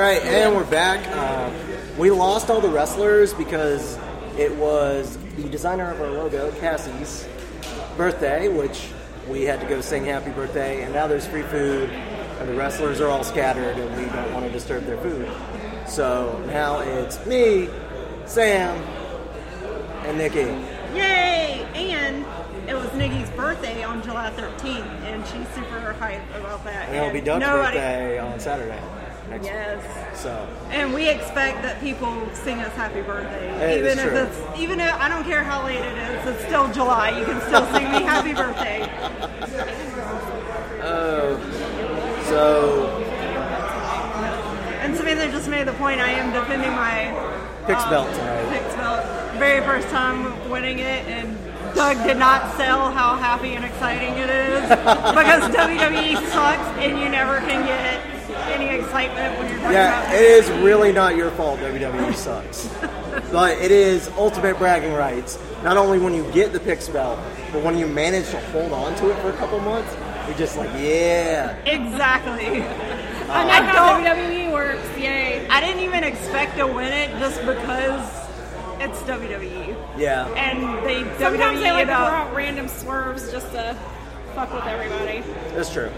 All right, and we're back. Uh, we lost all the wrestlers because it was the designer of our logo, Cassie's birthday, which we had to go sing happy birthday, and now there's free food, and the wrestlers are all scattered, and we don't want to disturb their food. So now it's me, Sam, and Nikki. Yay! And it was Nikki's birthday on July 13th, and she's super hyped about that. And it'll be Doug's nobody- birthday on Saturday. Next Yes. Week. So And we expect that people sing us happy birthday. Even if true. it's even if I don't care how late it is, it's still July. You can still sing me happy birthday. Oh. So And Samantha just made the point I am defending my Pix uh, belt tonight. Pix belt. Very first time winning it and Doug did not sell how happy and exciting it is because WWE sucks and you never can get excitement when you're talking Yeah, about it is really not your fault WWE sucks. but it is ultimate bragging rights. Not only when you get the Pix belt, but when you manage to hold on to it for a couple months, you're just like, yeah. Exactly. I know how WWE works. Yay. I didn't even expect to win it just because it's WWE. Yeah. And they Sometimes WWE they like to throw out random swerves just to fuck with everybody. That's true.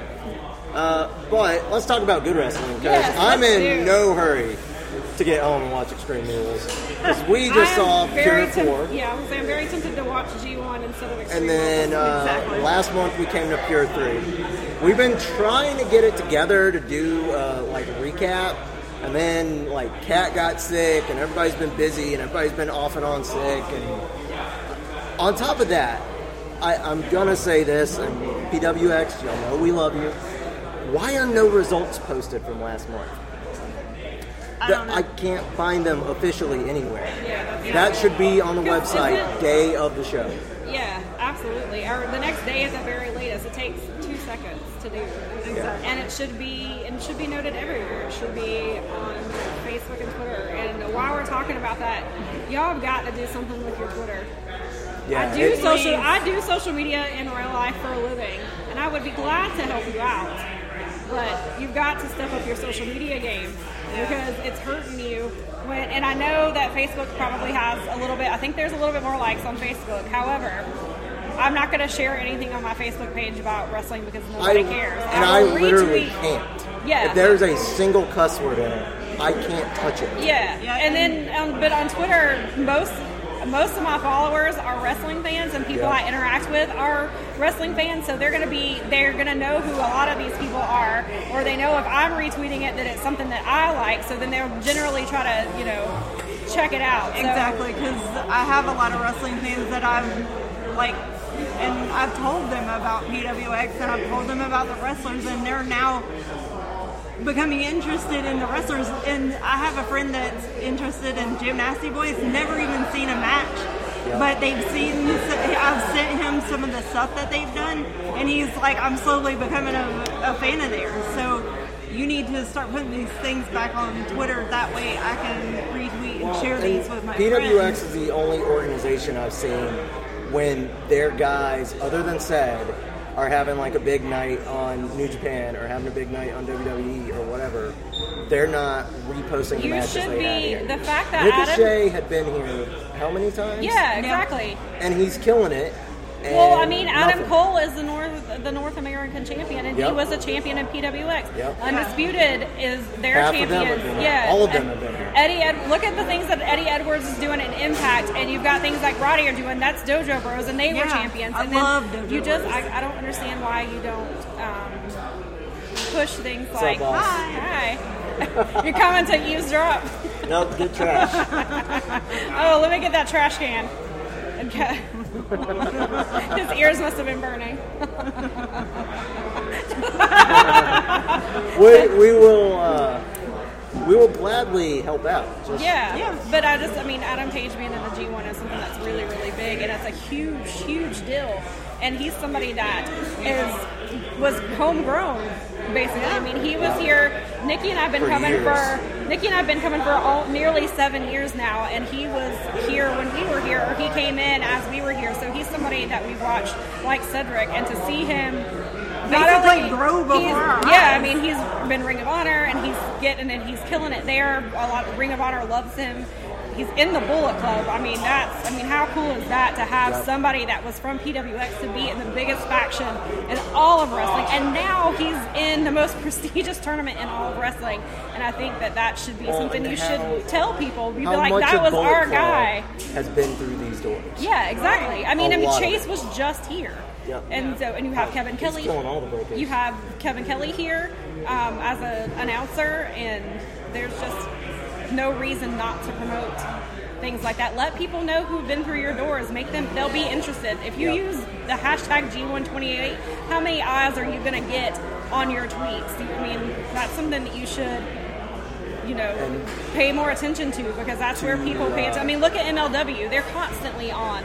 Uh, but let's talk about good wrestling because Yes, I'm in do. no hurry to get home and watch Extreme Rules. Because we just saw am Pure temp- 4. Yeah, I I'm very tempted to watch G1 instead of Extreme And then uh, Exactly. last month we came to Pure 3. We've been trying to get it together to do uh, like a recap. And then like Kat got sick and everybody's been busy and everybody's been off and on sick. And on top of that, I, I'm gonna say this and PWX, y'all know we love you. Why are no results posted from last month? I. I can't find them officially anywhere. Yeah, That should be on the website day of the show. Yeah, absolutely. Or the next day at the very latest. It takes two seconds to do. Exactly. And it should be and should be noted everywhere. It should be on Facebook and Twitter. And while we're talking about that, y'all have got to do something with your Twitter. Yeah, I do it- social. Please. I do social media in real life for a living, and I would be glad to help you out. But you've got to step up your social media game because it's hurting you. When, and I know that Facebook probably has a little bit. I think there's a little bit more likes on Facebook. However, I'm not going to share anything on my Facebook page about wrestling because I, nobody cares. and I will literally retweet- can't. Yeah. If there's a single cuss word in it, I can't touch it. Yeah, Yeah, and then um, but on Twitter, most most of my followers are wrestling fans, and people Yeah. I interact with are wrestling fans. So they're gonna be they're gonna know who a lot of these people are, or they know if I'm retweeting it that it's something that I like. So then they'll generally try to you know check it out. So- Exactly, because I have a lot of wrestling fans that I've like, and I've told them about PWX and I've told them about the wrestlers, and they're now becoming interested in the wrestlers. And I have a friend that's interested in Gym Nasty Boys, never even seen a match. But they've seen, I've sent him some of the stuff that they've done, and he's like, I'm slowly becoming a, a fan of theirs. So you need to start putting these things back on Twitter. That way I can retweet and share these with my PWX friends. is the only organization I've seen when their guys, other than said, are having like a big night on New Japan or having a big night on WWE or whatever. They're not reposting the You matches should they be- the fact that Adam- Ricochet had been here how many times? yeah, exactly. and he's killing it. Well, I mean, Adam nothing. Cole is the North the North American champion, and he was a champion in PWX. Yep. Undisputed is their Half of them champion. have yeah, All of them have been here. Eddie, Ed, look at the things that Eddie Edwards is doing in Impact, and you've got things like Roddy are doing. That's Dojo Bros, and they were champions. I and then love Dojo You just, I, I don't understand why you don't um, push things up, like boss? hi, hi. You're coming to eavesdrop. Nope, good trash. Oh, let me get that trash can. Okay. His ears must have been burning. we, we will uh, we will gladly help out. Just, Yeah. Yeah. But I just, I mean, Adam Page being in the G1 is something that's really, really big, and it's a huge, huge deal. And he's somebody that is was homegrown, basically. I mean, he was here. Nikki and I've been For coming years. for Nikki and I've been coming for all, nearly seven years now, and he was here when we were here, or he came in as we So he's somebody that we've watched like Cedric, and to see him basically grew before our Yeah, I mean he's been Ring of Honor and he's getting and he's killing it there. A lot Ring of Honor loves him. He's in the Bullet Club. I mean that's I mean how cool is that to have Yep. somebody that was from PWX to be in the biggest faction in all of wrestling, and now he's in the most prestigious tournament in all of wrestling. And I think that that should be Well, something you how- should tell people. You'd be like, that was Bullet our Club guy. has been through these doors. Yeah, exactly. I mean, I mean, Chase was just here, Yep. and so and you have Kevin He's Kelly. killing all the breakers. You have Kevin Kelly here um, as an announcer, and there's just no reason not to promote things like that. Let people know who've been through your doors. Make them they'll be interested. If you Yep. use the hashtag G128, how many eyes are you going to get on your tweets? I mean, that's something that you should you know, And- pay more attention to because that's where people pay attention. uh, I mean, look at MLW; they're constantly on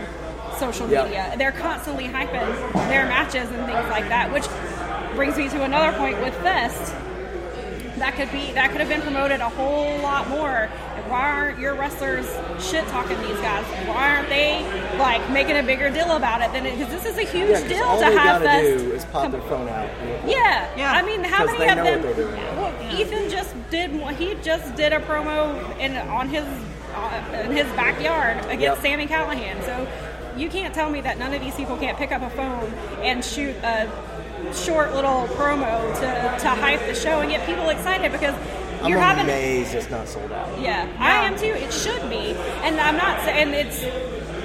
social Yep. media. They're constantly hyping their matches and things like that. Which brings me to another point with Fest. That could be that could have been promoted a whole lot more. Why aren't your wrestlers shit talking these guys? Why aren't they like making a bigger deal about it than it? Because this is a huge Yeah, 'cause deal all to they have gotta do is pop com- their phone out. yeah, Yeah. I mean, how many they of know them? what they're doing. Well, Ethan just did. He just did a promo in on his uh, in his backyard against Yep. Sami Callihan. So you can't tell me that none of these people can't pick up a phone and shoot a short little promo to to hype the show and get people excited because I'm you're having. amazed it's not sold out. Yeah, I am too. It should be, and I'm not saying it's.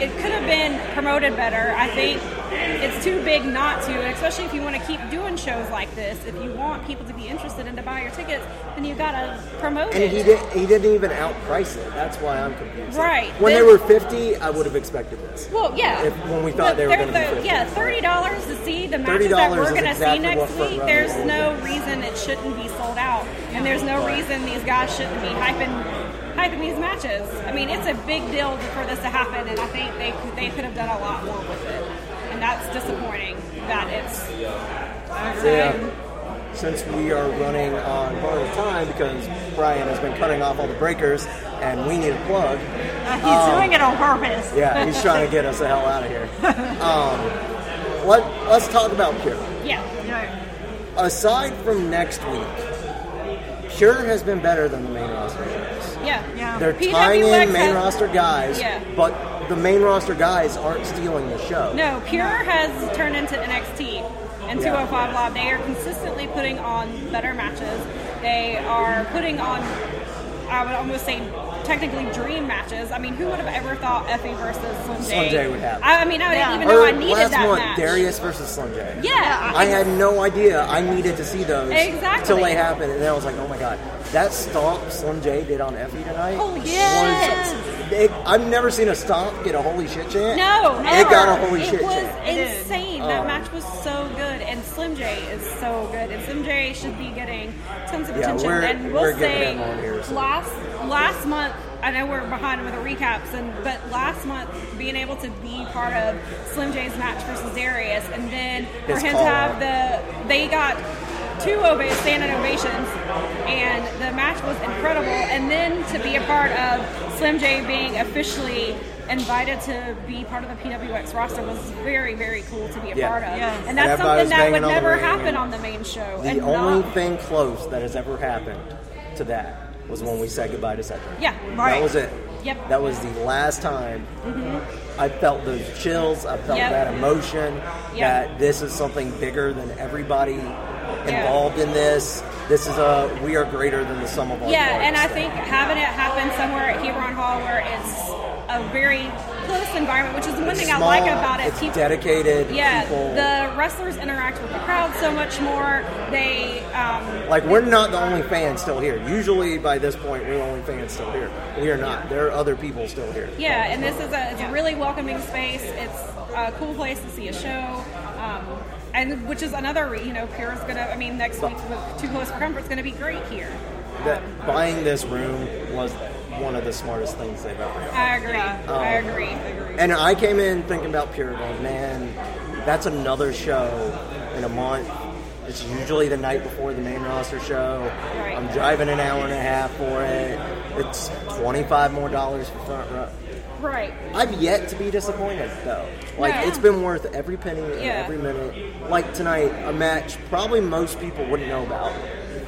It could have been promoted better. I think it's too big not to, and especially if you want to keep doing shows like this. If you want people to be interested and to buy your tickets, then you gotta promote And it. And he did. He didn't even outprice it. That's why I'm confused. Right. When they were 50, I would have expected this. well, yeah. If- when we thought But they were gonna the- Yeah, thirty dollars to see the matches that we're going to exactly see next week. There's no reason it shouldn't be sold out, and there's no reason these guys shouldn't be hyping hyping these matches. I mean, it's a big deal for this to happen, and I think they could- they could have done a lot more with it, and that's disappointing that it's. Yeah. Since we are running on borrowed time because Brian has been cutting off all the breakers and we need a plug. Uh, he's doing it on purpose. Yeah, he's trying to get us the hell out of here. Um, let, let's talk about Pure. Yeah, Yeah. Aside from next week, Pure has been better than the main. Yeah, Yeah. They're PWX tying in main has- roster guys, Yeah. but the main roster guys aren't stealing the show. No, Pure has turned into NXT and Yeah. 205 Live. They are consistently putting on better matches. They are putting on, I would almost say, technically dream matches. I mean, who would have ever thought Effy versus Slim J? Slim J would have. I, I mean, I Yeah. didn't even know Or I needed last that month, match. Darius versus Slim J. Yeah, I had no idea I needed to see those Exactly. till they happened, and then I was like, "Oh my god, that stomp Slim J did on Effy tonight Holy was shit. It, I've never seen a stomp get a holy shit chant. No, it got a holy it shit was chant. It did. insane. That oh. match was so good, and Slim J is so good, and Slim J should be getting tons of attention. and we'll say here, so. last last month. I know we're behind with the recaps, and but last month being able to be part of Slim J's match versus Darius, and then for His him to have out. the they got two ova- standing ovations, and the match was incredible. And then to be a part of Slim J being officially invited to be part of the PWX roster was very, very cool to be a Yeah. part of. Yes. And that's Everybody something that would never happen on the main show. The and only not, thing close that has ever happened to that was when we said goodbye to Cedric. yeah, Right. That was it. Yep. That was the last time mm-hmm. I felt those chills. I felt Yep. that emotion. Yep. That this is something bigger than everybody Yeah. involved in this. This is a we are greater than the sum of our Yeah, parts. and I think having it happen somewhere at Hebron Hall where it's a very close environment, which is one It's thing small, I like about it. It's People- dedicated. yeah, people. the wrestlers interact with the crowd so much more. They um, like we're not the only fans still here. Usually by this point we're the only fans still here. We are not. There are other people still here. Yeah, and this is a it's a really welcoming space. It's a cool place to see a show, um, and which is another you know Pure is gonna. I mean, next week with Too Close for Comfort is gonna be great here. That buying this room was one of the smartest things they've ever done. I agree. I Um, agree. And I came in thinking about Pure going, man, that's another show in a month. It's usually the night before the main roster show. Right. I'm driving an hour and a half for it. it's twenty five more dollars for front row. Right. I've yet to be disappointed though. Like No. it's been worth every penny and Yeah. every minute. Like tonight, a match probably most people wouldn't know about.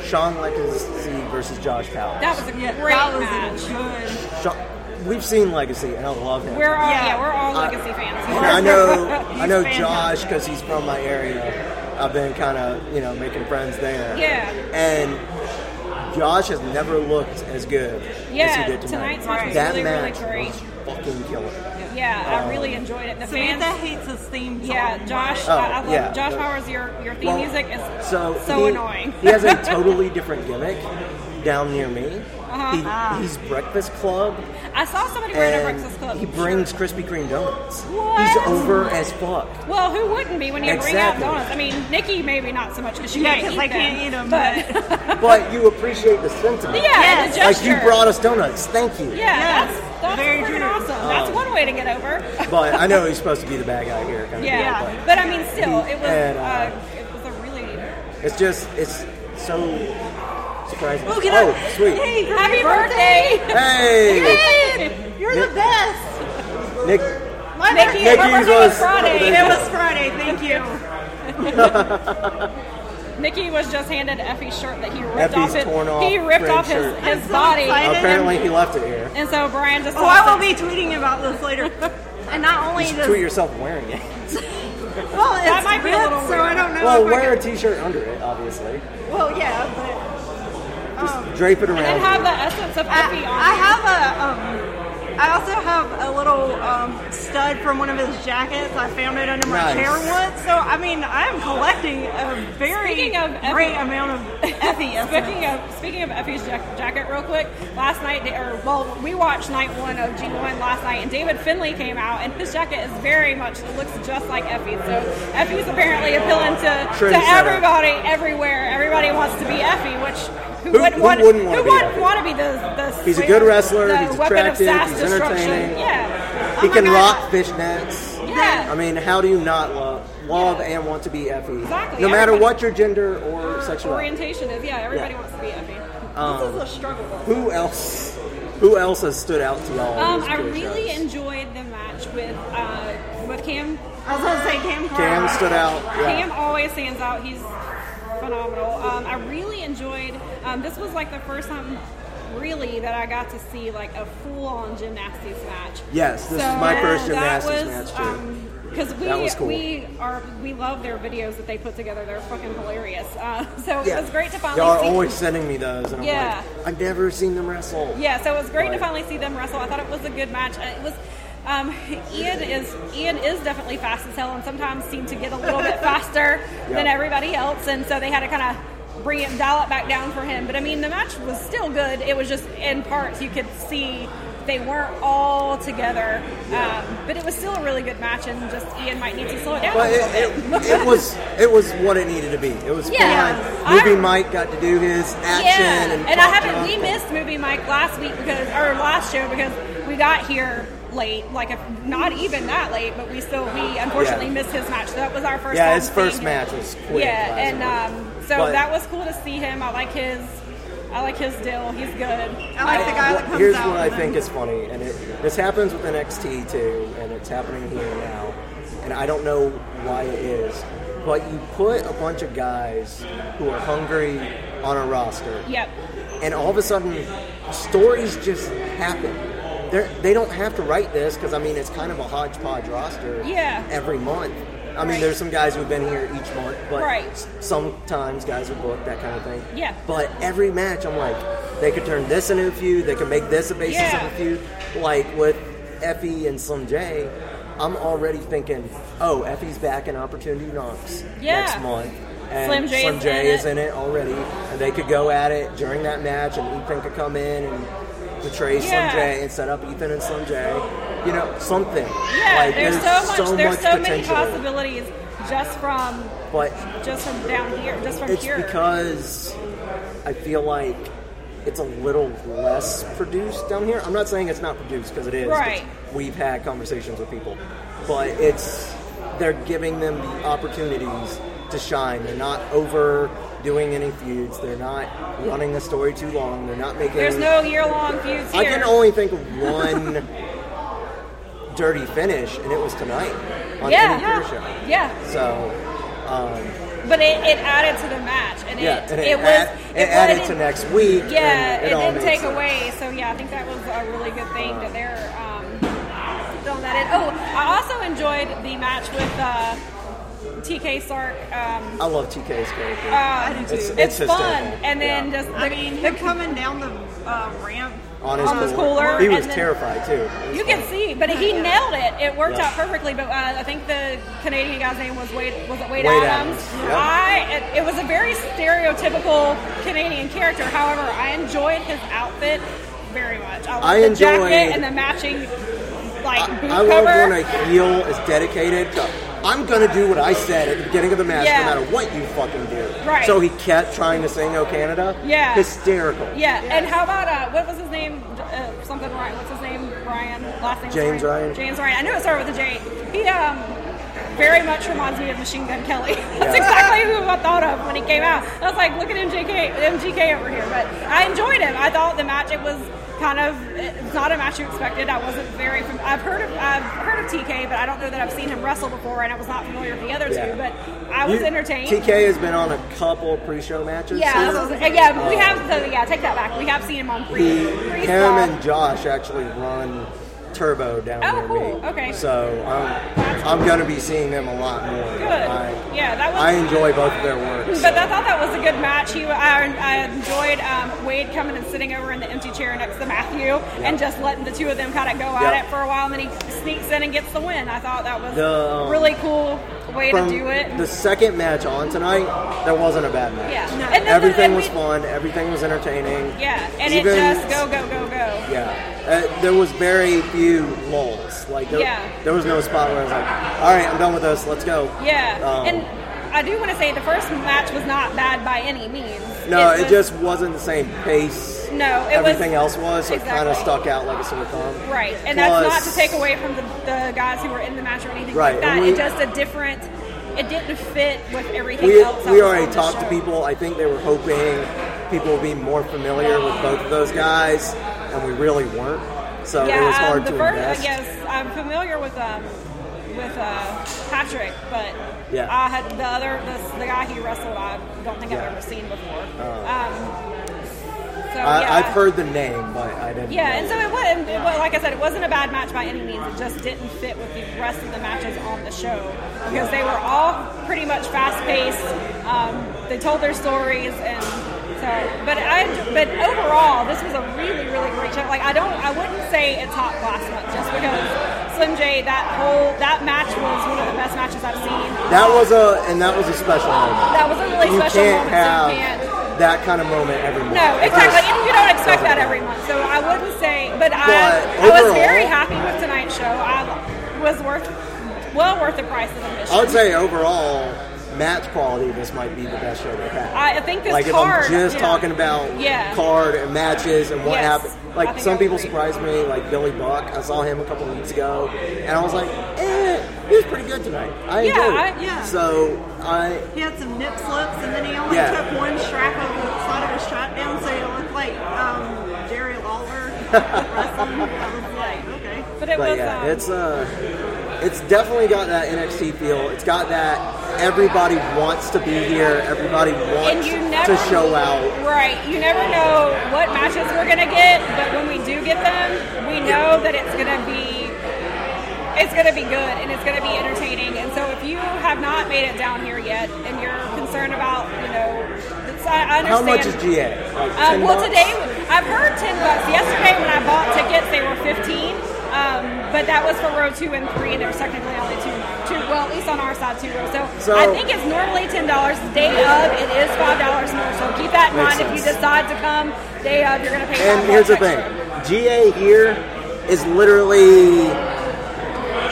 Sean Legacy versus Josh Powers. That was a Yeah, great that was match. a good. Sean, we've seen Legacy, and I love him. We're all yeah, Yeah. we're all I- Legacy fans. And I know, I know. Josh because he's from my area. I've been kind of, you know, making friends there. Yeah. And Josh has never looked as good as he did tonight. tonight's match was that really, really match great. Was fucking killer. Yeah, Um, I really enjoyed it. The Samantha fans. hates his theme song. Yeah, Josh. Oh, I, I love yeah. Josh Powers. Your your theme Well, music is so so he, annoying. he has a totally different gimmick down near me. Uh-huh. He, Ah. He's Breakfast Club, I saw somebody wearing a Breakfast Club. he brings Krispy Kreme donuts. What? He's over as fuck. Well, who wouldn't be when you bring out donuts? I mean, Nikki maybe not so much because she Yeah, can't, eat I them. can't eat 'em, But But you appreciate the sentiment. yeah, Yes. the Like you brought us donuts. Thank you. Yeah, Yes, that's that's very freaking true. awesome. That's Um, one way to get over. But I know he's supposed to be the bad guy here. Kind of Yeah, deal, but I mean, still, it was had, uh, uh, it was a really. It's just it's so surprising. Oh, get oh, up. sweet. Hey, happy your birthday. Hey, Hey, you're the best. Nick. My Nikki, birthday- her Nikki's birthday was- was Friday. It was Friday. Thank you. Nikki was just handed Effy's shirt that he ripped Effy's off. His, torn off he ripped off his, shirt. his so body, excited. Apparently, he left it here. and so Brian just. Oh, I will it. be tweeting about this later. And not only You does tweet yourself wearing it. well, it's That might be a ripped, little so I don't know. Well, if wear a could- t-shirt under it, obviously. Well, yeah, but Just drape it around. And have the essence of I, Effy on. I have a. Um, I also have a little um, stud from one of his jackets. I found it under my Nice. chair once. So I mean, I am collecting a very Speaking of great Effy- amount of Effy. Speaking of speaking of Effy's jacket, real quick, last night, or well, we watched night one of G1 last night, and David Finlay came out, and his jacket is very much it looks just like Effy. So Effy's apparently appealing to, to everybody everywhere. Everybody wants to be Effy, which who, Who- wouldn't who want wouldn't wanna be wouldn't want to be the the He's a good wrestler, the he's weapon of attractive, sass he's entertaining. Yeah, He Oh can rock fishnets. yeah. I mean, how do you not love, love Yeah. and want to be Effy? Exactly, No matter everybody- what your gender or sexual orientation is yeah. Everybody Yeah. wants to be Effy. Um, this is a struggle. Who else? Who else has stood out to y'all? Um, I really shows? enjoyed the match with uh, with Cam I was gonna say Cam. Cam stood out. Yeah. Cam always stands out. He's phenomenal. Um, I really enjoyed. Um, this was like the first time, really, that I got to see like a full-on gymnastics match. Yes, this So, is my first gymnastics was, match too. Um, because we cool. we are we love their videos that they put together. They're fucking hilarious. Uh, so yeah. it was great to finally Y'all are see. always sending me those, and I'm Yeah. like, I've never seen them wrestle. Yeah, so it was great Right. to finally see them wrestle. I thought it was a good match. Uh, It was. Um, Ian is Ian is definitely fast as hell, and sometimes seemed to get a little bit faster than everybody else, and so they had to kind of bring it, dial it back down for him. But I mean, the match was still good. It was just in parts you could see they weren't all together, um, but it was still a really good match, and just Ian might need to slow it down. But it, it, it was it was what it needed to be. It was Yeah. fun. Movie I- Mike got to do his action Yeah, and, and I haven't. We missed movie Mike last week because our last show because we got here late, like if not even that late, but we still we unfortunately Yeah. missed his match. So that was our first. Yeah, his first seeing him. match was quick. Yeah, and um, so But- that was cool to see him. I like his. I like his deal. He's good. I like the guy that What- comes here's out. what I think is funny, and it, this happens with NXT too, and it's happening here now, and I don't know why it is, but you put a bunch of guys who are hungry on a roster, Yep. and all of a sudden, stories just happen. They don't have to write this because I mean it's kind of a hodgepodge roster. Yeah. Every month. I mean, Right. there's some guys who've been here each month, but Right. sometimes guys are booked, that kind of thing. Yeah. But every match, I'm like, they could turn this into a feud. They could make this a basis Yeah. of a feud. Like with Effy and Slim J, I'm already thinking, oh, Effy's back in Opportunity Knocks Yeah. next month. And Slim J is in is it. in it already. And they could go at it during that match, and Ethan could come in and betray Yeah. Slim J and set up Ethan and Slim J. You know, something. Yeah. Like, there's, so much. there's so many possibilities just from But just from down here, just from it's here. because I feel like it's a little less produced down here. I'm not saying it's not produced because it is. Right. We've had conversations with people, but it's they're giving them the opportunities to shine. They're not over doing any feuds. They're not running the story too long. They're not making. There's no year long feuds here. I can only think of one dirty finish, and it was tonight on yeah, yeah, show. yeah. So, um, But it, it added to the match, and yeah, it, and it, it was add- it, added to next week. Yeah, it, it, didn't take sense. away. So yeah, I think that was a really good thing that they're um, throwing that in. Oh, I also enjoyed the match with uh, TK Sark. Um, I love TK's character. uh, do too. it's, it's, it's fun, and then Yeah. just the, I mean, the him coming down the uh, ramp on his, on his cooler, cooler, he was then- terrified too. Was You can see, but he Yeah. nailed it. It worked Yeah. out perfectly. But uh, I think the Canadian guy's name was Wade. Was it Wade, Wade Adams? Adams, yeah. I. It, it was a very stereotypical Canadian character. However, I enjoyed his outfit very much. I, I the enjoyed- jacket and the matching like boot I love cover. when a heel is dedicated to. I'm gonna do what I said at the beginning of the match, Yeah. no matter what you fucking do. Right. So he kept trying to sing "Oh Canada." Yeah. Hysterical. yeah, and how about uh, what was his name? Uh, something Ryan. What's his name? Ryan. Last name. James Ryan. James Ryan. I knew it started with a J. He um very much reminds me of Machine Gun Kelly. That's Yeah. exactly who I thought of when he came out. I was like, look at MJK, MGK over here. But I enjoyed him. I thought the match it was kind of it's not a match you expected. I wasn't very. fam- I've heard of I've heard of TK, but I don't know that I've seen him wrestle before, and I was not familiar with the other Yeah. two. But I was You- entertained. TK has been on a couple pre-show matches. Yeah, was- uh, yeah, we have. So yeah, take that back. We have seen him on pre. he, pre him and Josh actually run Turbo down Oh, near cool. me. Okay. So I'm, I'm gonna be seeing them a lot more. Good. I, yeah, that was. I enjoy both of their works. But I thought that was a good match. He, I, I enjoyed um, Wade coming and sitting over in the empty chair next to Matthew and just letting the two of them kind of go at it for a while, and then he sneaks in and gets the win. I thought that was The, a um, really cool way to do it. the second match on tonight, that wasn't a bad match. yeah, No. the- Everything and was we- fun. Everything was entertaining. Yeah, and Even- it just go go go go. Yeah, uh, there was very few lulls. Like there, Yeah. there was no spot where I was like, "All right, I'm done with this. Let's go." Yeah, Um, and I do want to say the first match was not bad by any means. No, it, was- just wasn't the same pace. No, it was- everything else was, so it kind of stuck out like a sore thumb. Right, and that's not to take away from the, the guys who were in the match or anything Right, like that. we- it's just a different. It didn't fit with everything We, else. we already talked to people. I think they were hoping people would be more familiar with both of those guys, and we really weren't. So Yeah, it was hard um, the to first, invest. yes, I'm familiar with um with uh, Patrick, but Yeah. I had the other the, the guy he wrestled. I don't think Yeah. I've ever seen before. Oh. um, so I, yeah, I've heard the name, but I didn't. Yeah, and so it wasn't. It was, like I said, it wasn't a bad match by any means. It just didn't fit with the rest of the matches on the show because they were all pretty much fast paced. Um, they told their stories, and so. But I. But overall, this was a really, really great show. Like I don't. I wouldn't say it topped last month just because Slim J. That whole that match was one of the best matches I've seen. that was a and that was a special moment. That was a really you special can't moment. have so you can't. that kind of moment every month. No, exactly. And you don't expect that every month. So I wouldn't say, but, I, But I was very happy with tonight's show. I was worth, well worth the price of admission. I would say overall, match quality, this might be the best show they've had. I, I think this like card. if I'm just yeah. talking about Yeah. card and matches and what Yes, happened. Like some people agree. surprised me, like Billy Buck. I saw him a couple weeks ago, and I was like, eh, he was pretty good tonight. I Yeah, enjoyed I- it. yeah. So I He had some nip slips, and then he only Yeah. took one strap of the side of his strap down, so it looked like um, Jerry Lawler wrestling. I was like, okay. But it but was. yeah, um, it's uh, it's definitely got that NXT feel. It's got that everybody wants to be here. Everybody wants never to show out. Right. You never know what matches we're gonna get, but when we do get them, we know that it's gonna be it's gonna be good and it's gonna be entertaining. And so if you have not made it down here yet and you're concerned about, you know, I, I understand. How much is GA? Like Um, well, bucks? today I've heard ten bucks. Yesterday when I bought tickets, they were fifteen. Um, but that was for row two and three. and There was technically only two, two. Well, at least on our side, two rows. So, So- I think it's normally ten dollars. Day of, it is five dollars more. So keep that in mind. If you decide to come, day of, you're going to pay. And here's the thing. GA here is literally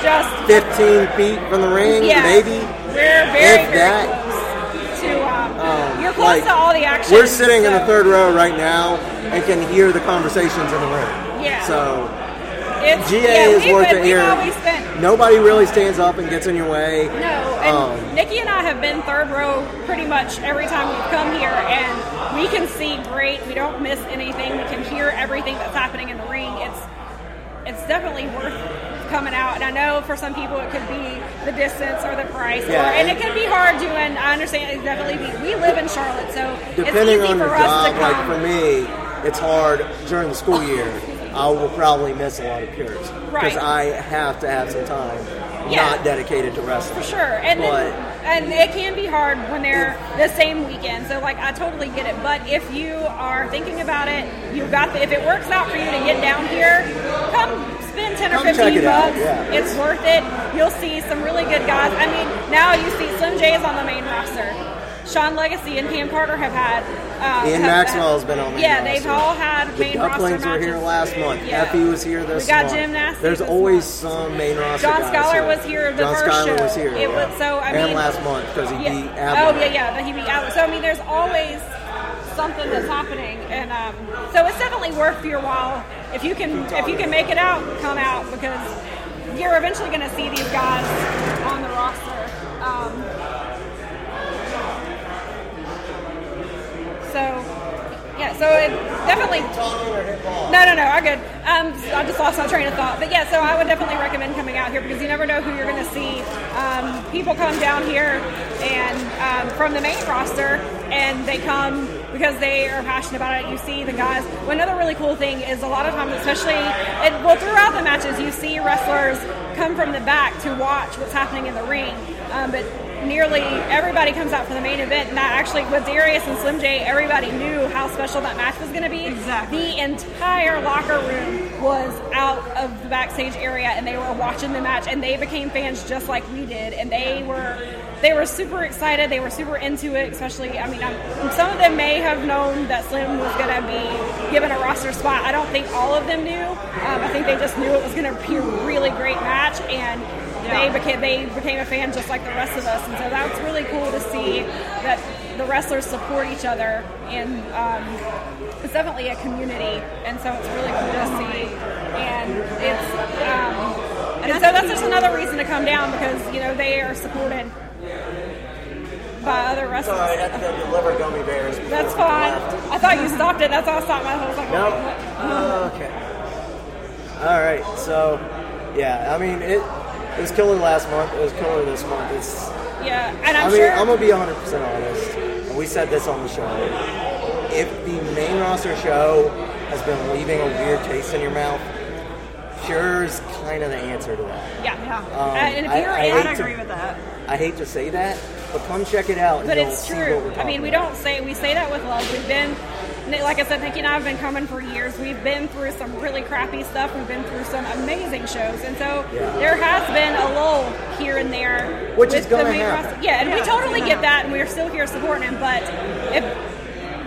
Just 15 feet from the ring, yeah, maybe. We're very, If very that. close to. Um, Um, you're close like, to all the action. We're sitting in the third row right now and can hear the conversations in the room. Yeah. So It's, GA yeah, is worth been- here. Nobody really stands up and gets in your way. No, And Um, Nikki and I have been third row pretty much every time we've come here, and we can see great. We don't miss anything. We can hear everything that's happening in the ring. It's it's definitely worth coming out. And I know for some people it could be the distance or the price, Yeah, or, and, and- it can be hard doing. I understand it definitely be. We live in Charlotte, so depending it's easy on for your us job, to come. like for me, it's hard during the school year. I will probably miss a lot of cures because Right. I have to have some time Yeah. not dedicated to wrestling. For sure, and But- then, and it can be hard when they're the same weekend. So like I totally get it. But if you are thinking about it, you've got the, if it works out for you to get down here, come spend ten or Come fifteen it bucks. yeah. It's worth it. You'll see some really good guys. I mean, now you see Slim J is on the main roster. Sean Legacy and Cam Carter have had. Uh, Ian have- Maxwell has been on Yeah, roster. they've all had The main roster Ducklings were here last month. Yeah. Effy was here this We got month. Gym Nasty There's always month. some main roster John Scholar was here the John first Scholar show. was here. It yeah. was- so, I and mean- last month because he Yeah. beat Oh yeah, yeah, but he beat Avalon. So I mean, there's always something that's happening, and um, so it's definitely worth your while if you can if you can make it out, come out because you're eventually going to see these guys on the roster. Um, so yeah, so it definitely no, no, no, I'm good. Um, I just lost my train of thought. But yeah, so I would definitely recommend coming out here because you never know who you're going to see. Um, people come down here and um, from the main roster, and they come because they are passionate about it. You see the guys. Well, another really cool thing is a lot of times, especially and well throughout the matches, you see wrestlers come from the back to watch what's happening in the ring. Um, but nearly everybody comes out for the main event, and that actually with Darius and Slim J, everybody knew how special that match was going to be. Exactly. The entire locker room was out of the backstage area, and they were watching the match, and they became fans just like we did, and they were they were super excited. They were super into it, especially. I mean, I'm, some of them may have known that Slim was going to be given a roster spot. I don't think all of them knew. Um, I think they just knew it was going to be a really great match, and. They became they became a fan just like the rest of us, and so that's really cool to see that the wrestlers support each other, and um, it's definitely a community, and so it's really cool to see, and it's um, and so that's just another reason to come down because you know they are supported by other wrestlers. Sorry, I had to deliver gummy bears. That's fine. I thought you stopped it. That's why I stopped my whole like, No. Oh, okay. All right. So, yeah. I mean, it, it was killer last month. It was killer this month. It's. Yeah, and I'm I mean, sure. I'm gonna be 100 percent honest. And we said this on the show. If the main roster show has been leaving a weird taste in your mouth, Pure's kind of the answer to that. yeah, yeah. Um, and if I- you're I in, hate I'd to- agree with that. I hate to say that, but come check it out. But it's true. I mean, we about. don't say we say that with love. We've been, like I said, Nikki and I have been coming for years. We've been through some really crappy stuff. We've been through some amazing shows, and so Yeah. there has been a lull here and there. Which is gonna happen. roster. Yeah, and we totally get that, and we're still here supporting him. But if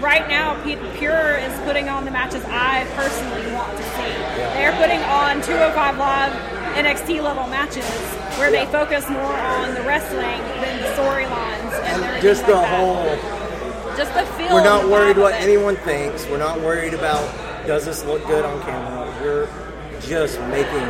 right now, Pure is putting on the matches I personally want to see. They're putting on 205 Live NXT level matches where Yeah. they focus more on the wrestling than the storylines and everything Just like the that. Whole. Just the feel. We're not worried what anyone thinks. We're not worried about does this look good on camera. We're just making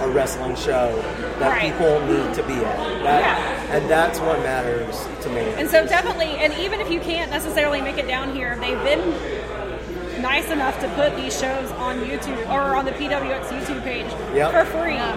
a wrestling show that Right. people need to be at. That, Yeah. And that's what matters to me. And so definitely, and even if you can't necessarily make it down here, they've been nice enough to put these shows on YouTube or on the PWX YouTube page Yep. for free. yeah,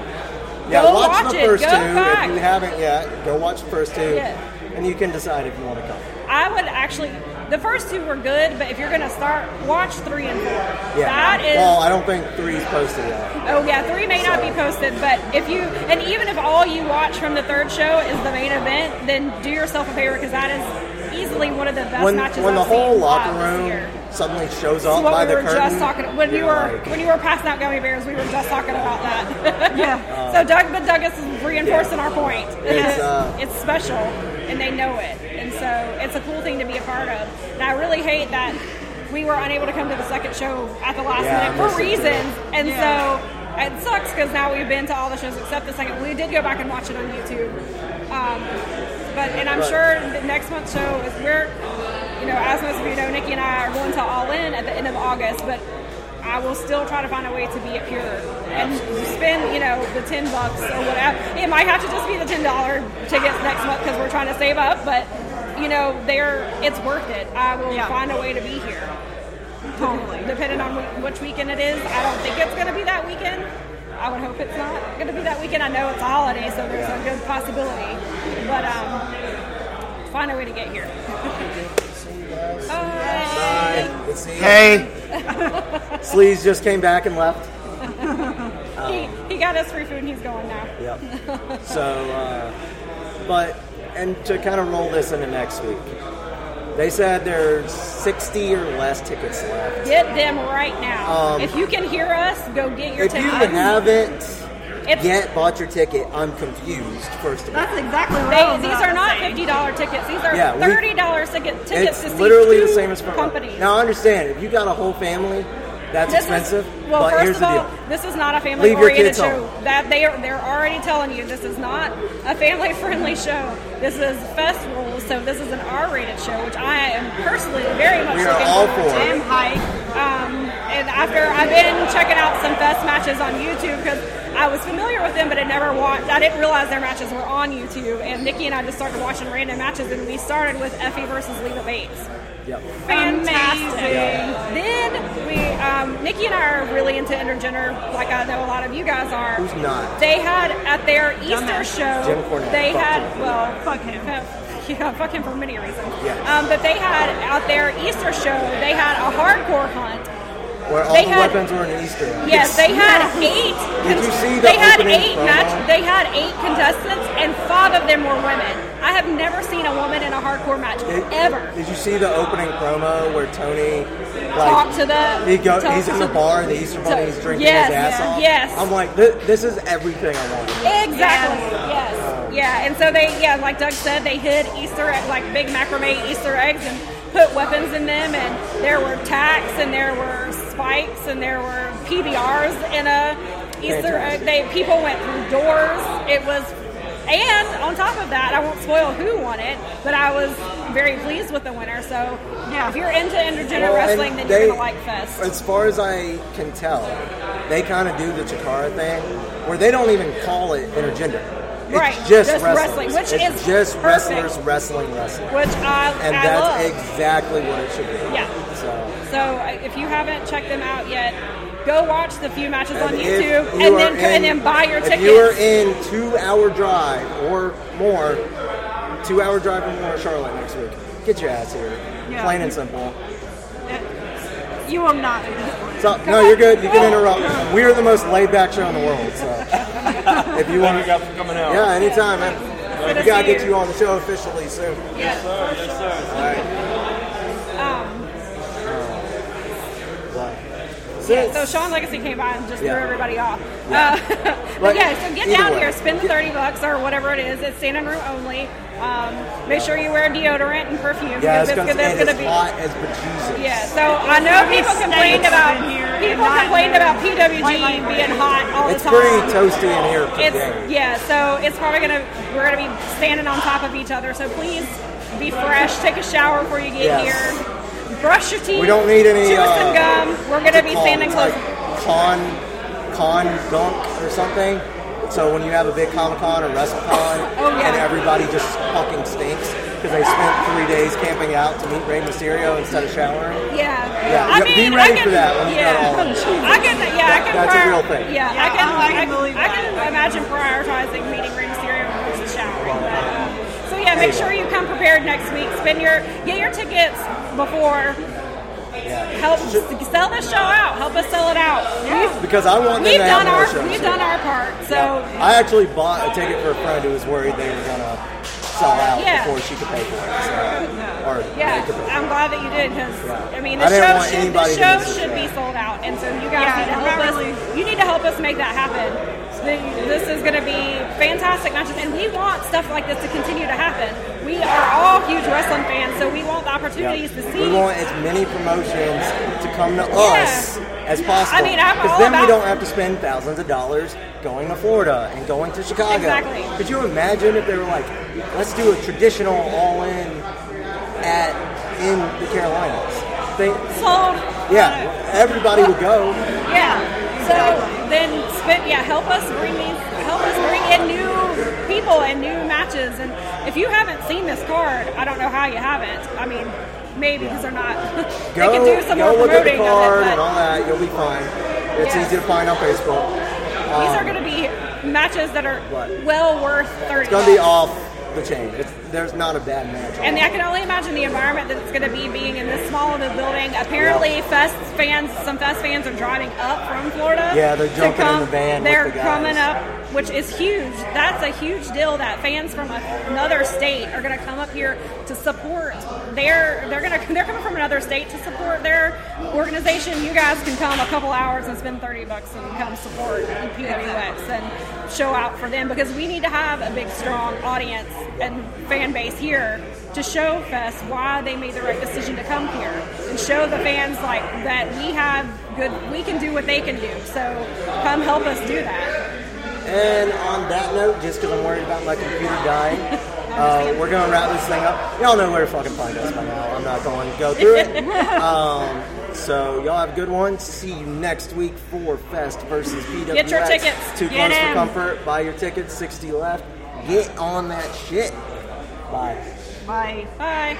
go watch, watch the it. first Go two back. if you haven't yet. Go watch the first two, Yeah. and you can decide if you want to come. I would actually. The first two were good, but if you're gonna start, watch three and four. Yeah. That is. well, I don't think three's posted yet. Oh yeah, three may not be posted, but if you and even if all you watch from the third show is the main event, then do yourself a favor because that is easily one of the best When matches when the I've whole seen locker live this room year. suddenly shows up is what by we the were curtain, just talking when you were like, when you were passing out gummy bears. We were just talking about that. Yeah. so Doug, but Douglas is reinforcing our point. It's, uh, it's special, and they know it, and so it's a cool thing to be a part of. And I really hate that we were unable to come to the second show at the last Yeah, minute for missed it, reasons, and Yeah. so. It sucks because now we've been to all the shows except the second. We did go back and watch it on YouTube, um, but and I'm Right. sure the next month's show is we're, you know, as most of you know, Nikki and I are going to All In at the end of August, but I will still try to find a way to be it pure and spend, you know, the ten bucks or whatever. It might have to just be the ten dollar tickets next month because we're trying to save up, but you know, they're it's worth it. I will Yeah. find a way to be here. Totally. Depending on which weekend it is, I don't think it's going to be that weekend. I would hope it's not going to be that weekend. I know it's a holiday, so there's a good possibility. But um, find a way to get here. Bye. Hey, Sleaze just came back and left. He, he got us free food and he's going now. Yep. So, uh, but and to kind of roll this into next week, they said there's 60 or less tickets left. Get them right now. Um, if you can hear us, go get your If you tickets. haven't It's- yet bought your ticket, I'm confused. First of all, That's exactly what They, I was these are not fifty dollar tickets. These are Yeah, we- thirty dollar ticket, tickets to it's see literally two the same as for companies. Now I understand if you got a whole family, that's This expensive. Is, well, but first here's of the all, deal. this is not a family Leave your oriented kids show. home. That they are they're already telling you this is not a family friendly show. This is festivals, so this is an R rated show, which I am personally very much We are looking all forward for to. it. Damn hype. Um, and after I've been checking out some fest matches on YouTube because I was familiar with them, but I never watched. I didn't realize their matches were on YouTube. And Nikki and I just started watching random matches, and we started with Effy versus Leva Bates. Yep. Fantastic. Amazing. Then we, um, Nikki and I are really into intergender, like I know a lot of you guys are. Who's not? They had at their Easter Dumbass. show. Jim Cornette. They Fuck had him. well, Fuck him. yeah, fuck him for many reasons. Yes. Um, but they had out their Easter show. They had a hardcore hunt. Where all They the had- weapons were in Easter. egg. Yes, they had eight. Did you see the They had opening eight match. They had eight contestants, and five of them were women. I have never seen a woman in a hardcore match Did, ever. Did you see the opening promo where Tony Talk like to the. he go, talk he's in the bar and the Easter Bunny is drinking Yes, his ass yeah, off? yes. I'm like, this, this is everything I want. Exactly. Yes. Um, yeah. And so they, yeah, like Doug said, they hid Easter egg, like big macrame Easter eggs, and put weapons in them. And there were tacks, and there were spikes, and there were PBRs in a Easter egg. They people went through doors. It was. And on top of that, I won't spoil who won it, but I was very pleased with the winner. So, Yeah. if you're into intergender Well, wrestling, then they- you're gonna like Fest. As far as I can tell, they kind of do the Chikara thing where they don't even call it intergender. It's Right, just, just wrestling, which it's is just perfect. wrestlers wrestling wrestling. Which I, And I that's love. exactly what it should be. Yeah. So, So if you haven't checked them out yet, go watch the few matches on and if YouTube you and then in- and then buy your tickets. if tickets. you are in two hour drive or more, two hour drive or more, Charlotte next week. Get your ass here. Yeah. Plain and simple. You will not at this point. So, no, you're good. You can interrupt. We are the most laid back show in the world. So, if you want you got coming out. Yeah, anytime, man. Good We to gotta get you. you on the show officially soon. Yes. Sir, yes, sir. All right. Yeah, so Sean Legacy came by and just Yeah. threw everybody off. Yeah. Uh, But but yeah, so get down way. here, spend the 30 bucks or whatever it is. It's standing room only. Um, make sure you wear deodorant and perfume Yeah, because it's it's, gonna, that's and going to be. hot as bejesus. Yeah, so I know people complained about here people complained in about PWG being hot all It's the time. pretty toasty in here It's yeah, so it's probably gonna we're gonna be standing on top of each other. So please be fresh. Take a shower before you get Yes. here. Brush your teeth. We don't need any. Chew uh, some gum. We're gonna be call standing it close. Like con, con gunk or something. So when you have a big Comic Con or WrestleCon, Oh, yeah. and everybody just fucking stinks because they spent three days camping out to meet Rey Mysterio instead of showering. Yeah. Yeah, I be mean, ready I can, for that when you yeah. got all of it. I can. Yeah, I can. That's a real thing. Yeah, Yeah, I can. I can believe I can imagine prioritizing meeting Rey Mysterio versus showering. But, uh, so yeah, make sure you come prepared next week. Spend your get your tickets before. Yeah. Help sell this show out. Help us sell it out. We've, Because I want them we've to have done more our shows. we've done our part. So I actually bought a ticket for a friend who was worried they were gonna sell out Yeah. before she could pay for it. So, or yeah, they could pay. I'm glad that you did because Yeah. I mean I the didn't show want should anybody the to show miss it, should be yeah. sold out, and so you guys Yeah, need to help us. really- You need to help us make that happen. The- This is going to be fantastic matches, and we want stuff like this to continue to happen. We are all huge wrestling fans, so we want the opportunities to see. We want as many promotions to come to us as possible. I mean, because all then we don't have to spend thousands of dollars going to Florida and going to Chicago. Exactly. Could you imagine if they were like, let's do a traditional all-in at in the Carolinas? They, sold Yeah, everybody would go. Yeah. So then spend yeah, help us bring in new people and new matches and if you haven't seen this card, I don't know how you haven't. I mean, maybe because they're not they Go, can do some go more look at the card it, and all that. You'll be fine. It's Yes. easy to find on Facebook. these are um, gonna be matches that are What? well worth thirty It's gonna be off the chain. It's, there's not a bad match. And I can only imagine the environment that it's going to be being in this small of a building. Apparently, Fest fans, some Fest fans are driving up from Florida. Yeah, they're jumping in the van They're the coming up, which is huge. That's a huge deal that fans from a, another state are going to come up here to support their. They're going to. They're coming from another state to support their organization. You guys can come a couple hours and spend thirty bucks and come support PWX and show out for them because we need to have a big, strong audience and fan base here to show Fest why they made the right decision to come here and show the fans like that we have good, we can do what they can do. So come help us do that. And on that note, just because I'm worried about my computer dying, uh, we're gonna wrap this thing up. Y'all know where to fucking find us by now. I'm not going to go through it. Um, so y'all have a good one. See you next week for Fest versus PWX. Get your tickets. Too Get close for comfort. Buy your tickets. 60 left. Get on that shit. Bye. Bye. Bye.